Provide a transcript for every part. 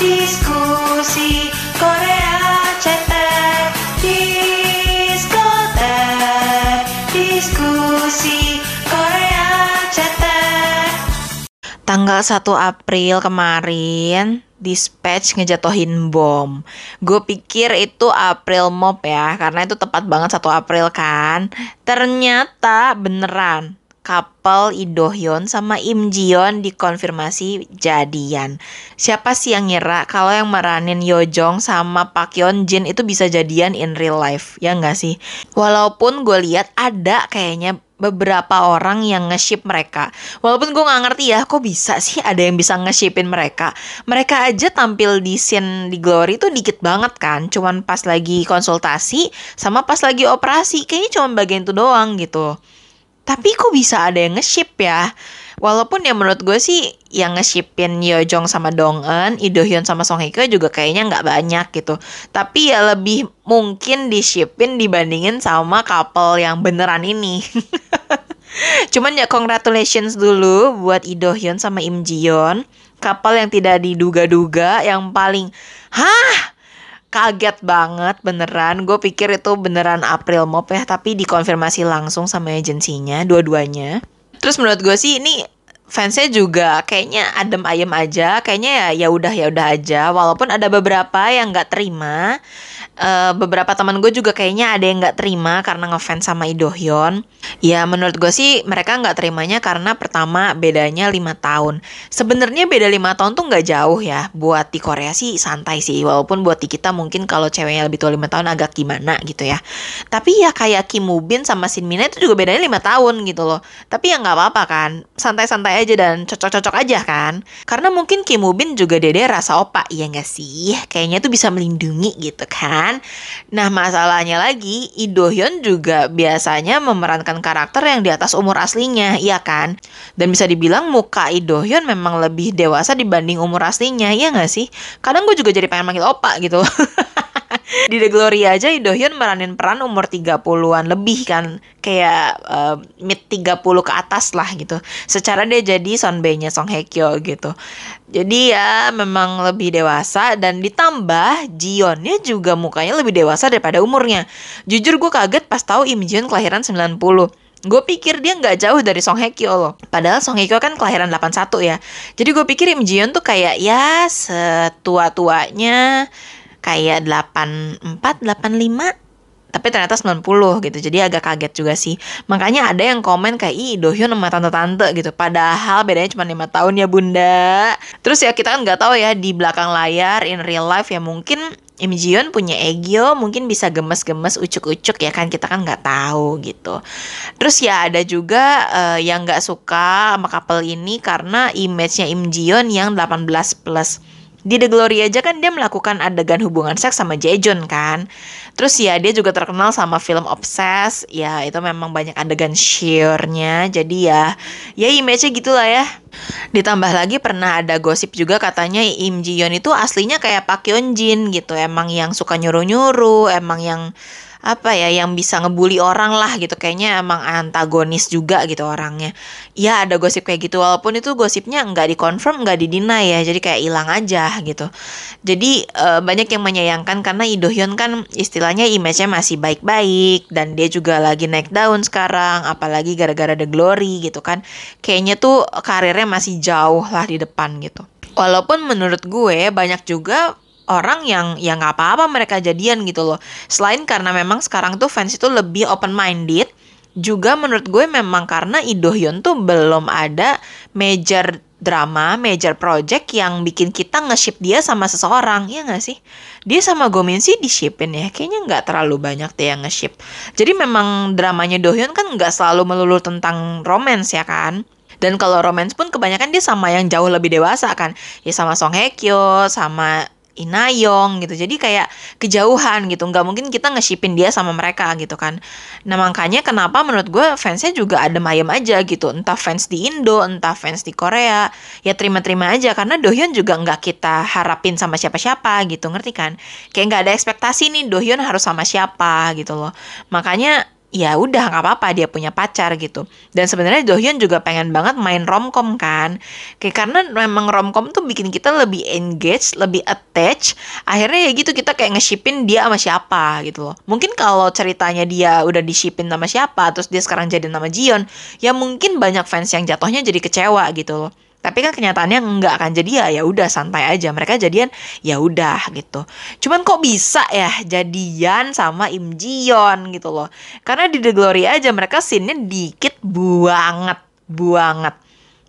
Diskusi Korea Diskusi Korea Tanggal 1 April kemarin, Dispatch ngejatohin bom. Gue pikir itu April Mop ya, karena itu tepat banget 1 April kan. Ternyata beneran. Do Hyun sama Im Ji Yeon dikonfirmasi jadian. Siapa sih yang ngira kalau yang meranin Yo Jong sama Park Yeon Jin itu bisa jadian in real life? Ya nggak sih? Walaupun gue lihat ada kayaknya beberapa orang yang nge-ship mereka. Walaupun gue nggak ngerti ya, kok bisa sih ada yang bisa nge-shipin mereka. Mereka aja tampil di scene di Glory itu dikit banget kan. Cuman pas lagi konsultasi sama pas lagi operasi. Kayaknya cuma bagian itu doang gitu. Tapi kok bisa ada yang nge-ship ya? Walaupun ya menurut gue sih yang nge-shipin Yo Jong sama Dong Eun, Lee Do Hyun sama Song Hye Kyo juga kayaknya nggak banyak gitu. Tapi ya lebih mungkin di-shipin dibandingin sama couple yang beneran ini. Cuman ya congratulations dulu buat Lee Do Hyun sama Im Ji Yeon. Couple yang tidak diduga-duga, yang paling, hah? Kaget banget beneran. Gue pikir itu beneran April Mop ya, tapi dikonfirmasi langsung sama agensinya, dua-duanya. Terus menurut gue sih ini fansnya juga kayaknya adem ayem aja, kayaknya ya ya udah ya udah aja. Walaupun ada beberapa yang nggak terima, uh, beberapa teman gue juga kayaknya ada yang nggak terima karena ngefans sama Lee Do Hyun. Ya menurut gue sih mereka nggak terimanya karena pertama bedanya lima tahun. Sebenarnya beda lima tahun tuh nggak jauh ya. Buat di Korea sih santai sih. Walaupun buat di kita mungkin kalau ceweknya lebih tua lima tahun agak gimana gitu ya. Tapi ya kayak Kim Woo Bin sama Shin Mina itu juga bedanya lima tahun gitu loh. Tapi ya nggak apa-apa kan. Santai-santai aja dan cocok-cocok aja kan. Karena mungkin Kim Woo Bin juga dede rasa opa ya nggak sih. Kayaknya tuh bisa melindungi gitu kan. Nah masalahnya lagi, Lee Do Hyun juga biasanya memerankan karakter yang di atas umur aslinya, iya kan? Dan bisa dibilang muka Lee Do Hyun memang lebih dewasa dibanding umur aslinya, iya nggak sih? Kadang gue juga jadi pengen manggil opa gitu. di The Glory aja Lee Do Hyun meranin peran umur 30-an lebih kan. Kayak uh, mid 30 ke atas lah gitu. Secara dia jadi sonbei-nya Song Hye Kyo gitu. Jadi ya memang lebih dewasa dan ditambah Jionnya juga mukanya lebih dewasa daripada umurnya. Jujur gue kaget pas tahu Im Jion kelahiran 90 Gue pikir dia nggak jauh dari Song Hye Kyo loh. Padahal Song Hye Kyo kan kelahiran 81 ya. Jadi gue pikir Im Jion tuh kayak ya setua-tuanya kayak 84, 85 tapi ternyata 90 gitu. Jadi agak kaget juga sih. Makanya ada yang komen kayak ih Dohyun sama tante-tante gitu. Padahal bedanya cuma lima tahun ya bunda. Terus ya kita kan nggak tahu ya di belakang layar in real life ya mungkin Im Jion punya ego mungkin bisa gemes-gemes ucuk-ucuk ya kan kita kan nggak tahu gitu. Terus ya ada juga uh, yang nggak suka sama couple ini karena image-nya Im Jion yang 18 plus di The Glory aja kan dia melakukan adegan hubungan seks sama Jaejoon kan. Terus ya dia juga terkenal sama film Obsess. Ya itu memang banyak adegan sheer-nya. Jadi ya ya image-nya gitulah ya. Ditambah lagi pernah ada gosip juga katanya Im Ji Yeon itu aslinya kayak Pak Yeon Jin gitu. Emang yang suka nyuruh-nyuruh, emang yang apa ya yang bisa ngebully orang lah gitu. Kayaknya emang antagonis juga gitu orangnya. Ya ada gosip kayak gitu. Walaupun itu gosipnya nggak dikonfirm nggak didina ya. Jadi kayak hilang aja gitu. Jadi e, banyak yang menyayangkan karena Idohyun kan istilahnya image-nya masih baik-baik. Dan dia juga lagi naik daun sekarang apalagi gara-gara The Glory gitu kan. Kayaknya tuh karirnya masih jauh lah di depan gitu. Walaupun menurut gue banyak juga orang yang ya nggak apa-apa mereka jadian gitu loh. Selain karena memang sekarang tuh fans itu lebih open minded, juga menurut gue memang karena Idohyun tuh belum ada major drama, major project yang bikin kita nge-ship dia sama seseorang, ya nggak sih? Dia sama Gomin sih di-shipin ya, kayaknya nggak terlalu banyak deh yang nge-ship. Jadi memang dramanya Dohyun kan nggak selalu melulu tentang romance ya kan? Dan kalau romance pun kebanyakan dia sama yang jauh lebih dewasa kan. Ya sama Song Hye Kyo, sama Inayong gitu. Jadi kayak kejauhan gitu. Nggak mungkin kita nge-shipin dia sama mereka gitu kan. Nah makanya kenapa menurut gue fansnya juga adem ayem aja gitu. Entah fans di Indo entah fans di Korea. Ya terima-terima aja. Karena Dohyun juga nggak kita harapin sama siapa-siapa gitu. Ngerti kan? Kayak nggak ada ekspektasi nih Dohyun harus sama siapa gitu loh. Makanya ya udah nggak apa-apa dia punya pacar gitu. Dan sebenarnya Dohyun juga pengen banget main romcom kan. Kayak karena memang romcom tuh bikin kita lebih engage, lebih attach. Akhirnya ya gitu kita kayak nge-shipin dia sama siapa gitu loh. Mungkin kalau ceritanya dia udah di-shipin sama siapa terus dia sekarang jadi nama Jion, ya mungkin banyak fans yang jatuhnya jadi kecewa gitu loh. Tapi kan kenyataannya nggak akan jadi ya ya udah santai aja mereka jadian ya udah gitu. Cuman kok bisa ya jadian sama Im Jion gitu loh. Karena di The Glory aja mereka scene-nya dikit banget, banget.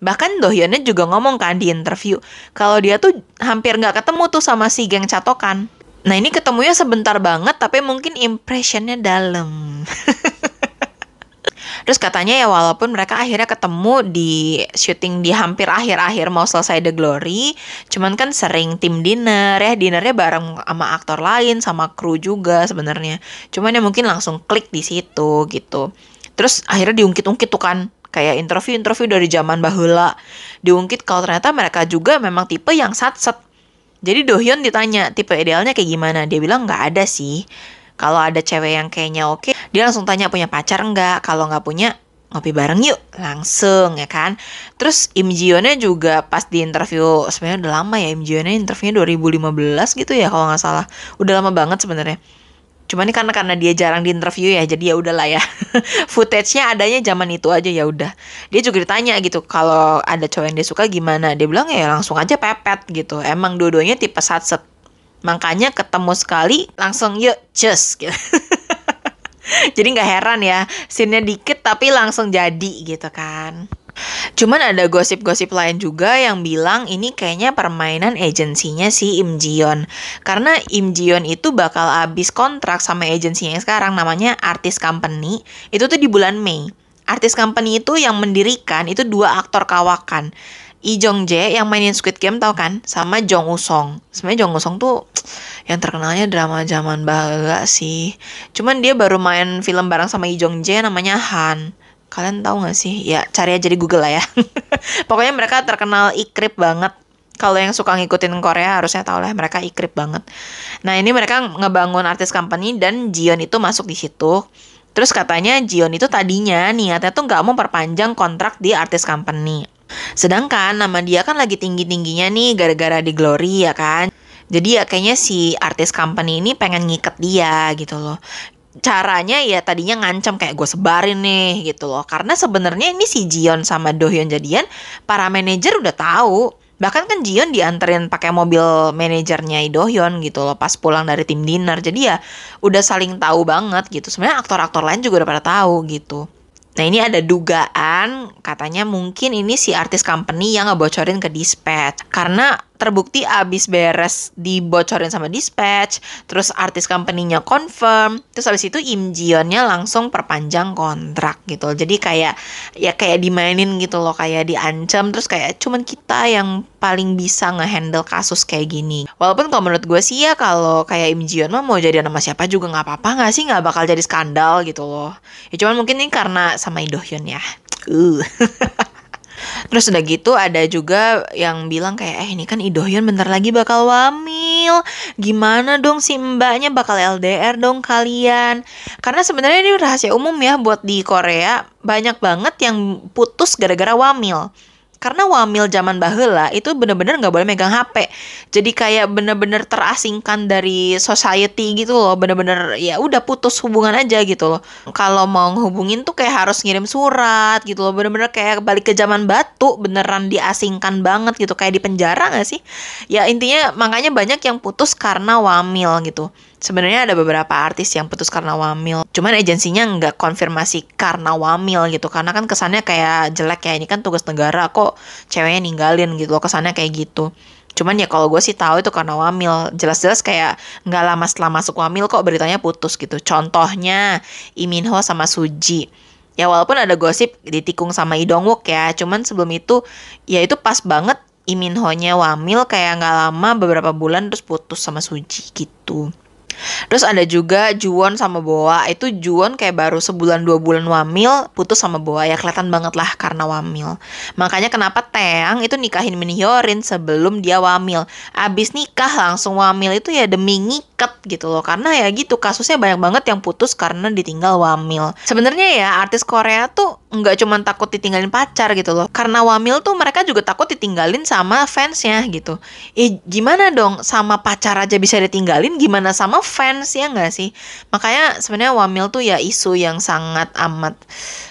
Bahkan Dohyunnya juga ngomong kan di interview kalau dia tuh hampir nggak ketemu tuh sama si geng catokan. Nah ini ketemunya sebentar banget tapi mungkin impressionnya dalam. Terus katanya ya walaupun mereka akhirnya ketemu di syuting di hampir akhir-akhir mau selesai The Glory, cuman kan sering tim dinner ya, dinnernya bareng sama aktor lain, sama kru juga sebenarnya. Cuman ya mungkin langsung klik di situ gitu. Terus akhirnya diungkit-ungkit tuh kan kayak interview-interview dari zaman bahula diungkit kalau ternyata mereka juga memang tipe yang satset. Jadi Dohyun ditanya tipe idealnya kayak gimana, dia bilang nggak ada sih kalau ada cewek yang kayaknya oke, dia langsung tanya punya pacar nggak? Kalau nggak punya, ngopi bareng yuk. Langsung ya kan? Terus Im Jionnya juga pas di interview sebenarnya udah lama ya Im Jionnya interviewnya 2015 gitu ya kalau nggak salah. Udah lama banget sebenarnya. Cuman ini karena karena dia jarang di interview ya jadi ya udahlah ya. Footage-nya adanya zaman itu aja ya udah. Dia juga ditanya gitu kalau ada cowok yang dia suka gimana? Dia bilang ya langsung aja pepet gitu. Emang dua-duanya tipe satset Makanya ketemu sekali langsung yuk cus gitu. jadi nggak heran ya, scene dikit tapi langsung jadi gitu kan. Cuman ada gosip-gosip lain juga yang bilang ini kayaknya permainan agensinya si Im Jion. Karena Im Jion itu bakal habis kontrak sama agensinya yang sekarang namanya Artist Company. Itu tuh di bulan Mei. Artist Company itu yang mendirikan itu dua aktor kawakan. Lee Jong Jae yang mainin Squid Game tau kan? Sama Jong Usong sebenarnya Jong Usong tuh yang terkenalnya drama zaman baga sih. Cuman dia baru main film bareng sama Lee Jong Jae namanya Han. Kalian tahu gak sih? Ya cari aja di Google lah ya. Pokoknya mereka terkenal ikrip banget. Kalau yang suka ngikutin Korea harusnya tahu lah mereka ikrip banget. Nah ini mereka ngebangun artis company dan Jion itu masuk di situ. Terus katanya Jion itu tadinya niatnya tuh nggak mau perpanjang kontrak di artis company. Sedangkan nama dia kan lagi tinggi-tingginya nih gara-gara di Glory ya kan. Jadi ya kayaknya si artis company ini pengen ngiket dia gitu loh. Caranya ya tadinya ngancam kayak gue sebarin nih gitu loh. Karena sebenarnya ini si Jion sama Dohyun jadian para manajer udah tahu. Bahkan kan Jion dianterin pakai mobil manajernya Dohyun gitu loh pas pulang dari tim dinner. Jadi ya udah saling tahu banget gitu. Sebenarnya aktor-aktor lain juga udah pada tahu gitu Nah ini ada dugaan katanya mungkin ini si artis company yang ngebocorin ke dispatch. Karena terbukti abis beres dibocorin sama dispatch terus artis company-nya confirm terus abis itu Im Jionnya langsung perpanjang kontrak gitu. Jadi kayak ya kayak dimainin gitu loh kayak diancam terus kayak cuman kita yang paling bisa ngehandle kasus kayak gini. Walaupun kalau menurut gue sih ya kalau kayak Im Jion mah mau jadi nama siapa juga nggak apa-apa nggak sih? Nggak bakal jadi skandal gitu loh. Ya cuman mungkin ini karena sama Idohyun ya. Uh Terus udah gitu ada juga yang bilang kayak eh ini kan Idohyun bentar lagi bakal wamil. Gimana dong si mbaknya bakal LDR dong kalian? Karena sebenarnya ini rahasia umum ya buat di Korea banyak banget yang putus gara-gara wamil karena wamil zaman bahula itu bener-bener nggak boleh megang HP jadi kayak bener-bener terasingkan dari society gitu loh. Bener-bener ya udah putus hubungan aja gitu loh. Kalau mau ngehubungin tuh kayak harus ngirim surat gitu loh. Bener-bener kayak balik ke zaman batu beneran diasingkan banget gitu. Kayak di penjara gak sih? Ya intinya makanya banyak yang putus karena wamil gitu sebenarnya ada beberapa artis yang putus karena wamil. Cuman agensinya nggak konfirmasi karena wamil gitu. Karena kan kesannya kayak jelek ya. Ini kan tugas negara kok ceweknya ninggalin gitu loh. Kesannya kayak gitu. Cuman ya kalau gue sih tahu itu karena wamil. Jelas-jelas kayak nggak lama setelah masuk wamil kok beritanya putus gitu. Contohnya Iminho sama Suji. Ya walaupun ada gosip ditikung sama Idong Wook ya. Cuman sebelum itu ya itu pas banget Iminho-nya wamil kayak nggak lama beberapa bulan terus putus sama Suji gitu. Terus ada juga Juwon sama Boa. Itu Juwon kayak baru sebulan dua bulan wamil putus sama Boa ya kelihatan banget lah karena wamil. Makanya kenapa Teang itu nikahin Min Hyorin sebelum dia wamil. Abis nikah langsung wamil itu ya demi ngikat gitu loh. Karena ya gitu kasusnya banyak banget yang putus karena ditinggal wamil. Sebenarnya ya artis Korea tuh nggak cuma takut ditinggalin pacar gitu loh. Karena wamil tuh mereka juga takut ditinggalin sama fansnya gitu. Eh gimana dong? Sama pacar aja bisa ditinggalin gimana sama fans ya nggak sih? Makanya sebenarnya wamil tuh ya isu yang sangat amat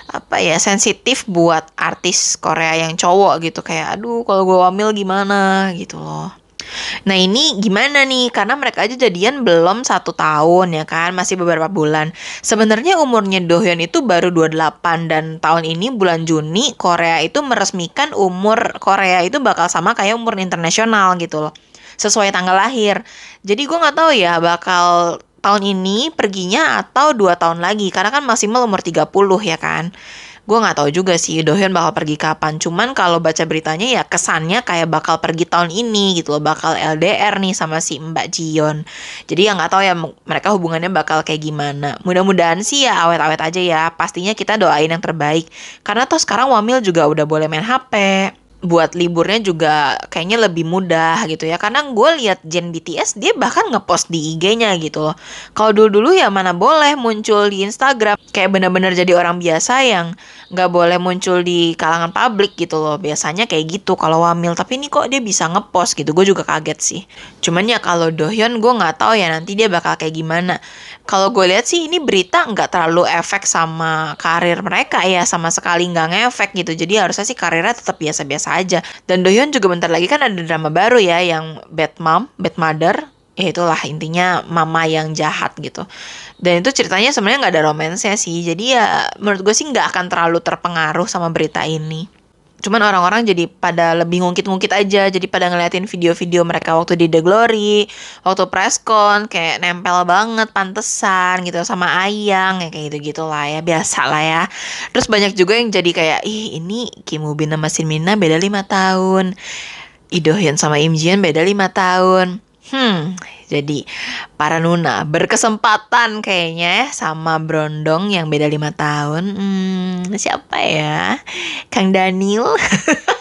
apa ya sensitif buat artis Korea yang cowok gitu. Kayak aduh kalau gue wamil gimana? gitu loh Nah ini gimana nih? Karena mereka aja jadian belum satu tahun ya kan, masih beberapa bulan. Sebenarnya umurnya Dohyun itu baru 28 dan tahun ini bulan Juni Korea itu meresmikan umur Korea itu bakal sama kayak umur internasional gitu loh sesuai tanggal lahir. Jadi gue nggak tahu ya bakal tahun ini perginya atau dua tahun lagi karena kan maksimal umur 30 ya kan. Gue nggak tahu juga sih Dohyun bakal pergi kapan. Cuman kalau baca beritanya ya kesannya kayak bakal pergi tahun ini gitu loh, bakal LDR nih sama si Mbak Jion. Jadi ya nggak tahu ya mereka hubungannya bakal kayak gimana. Mudah-mudahan sih ya awet-awet aja ya. Pastinya kita doain yang terbaik. Karena toh sekarang Wamil juga udah boleh main HP buat liburnya juga kayaknya lebih mudah gitu ya. Karena gue lihat Jen BTS dia bahkan ngepost di IG-nya gitu loh. Kalau dulu dulu ya mana boleh muncul di Instagram. Kayak bener-bener jadi orang biasa yang nggak boleh muncul di kalangan publik gitu loh. Biasanya kayak gitu kalau wamil. Tapi ini kok dia bisa ngepost gitu? Gue juga kaget sih. Cuman ya kalau Dohyun gue nggak tahu ya nanti dia bakal kayak gimana. Kalau gue lihat sih ini berita nggak terlalu efek sama karir mereka ya. Sama sekali nggak ngefek gitu. Jadi harusnya sih karirnya tetap biasa-biasa aja. Dan Dohyun juga bentar lagi kan ada drama baru ya yang Bad Mom Bad Mother. Ya itulah intinya mama yang jahat gitu. Dan itu ceritanya sebenarnya nggak ada romansnya sih. Jadi ya menurut gue sih nggak akan terlalu terpengaruh sama berita ini cuman orang-orang jadi pada lebih ngungkit-ngungkit aja jadi pada ngeliatin video-video mereka waktu di The Glory waktu presscon kayak nempel banget pantesan gitu sama Ayang ya kayak gitu gitulah ya biasa lah ya. Terus banyak juga yang jadi kayak ih ini Kim Woo Bin sama Shin Mina beda lima tahun. Idohyun sama Im Jian beda lima tahun. Hmm, jadi para Nuna berkesempatan kayaknya ya sama Brondong yang beda lima tahun. Hmm, siapa ya? Kang Daniel.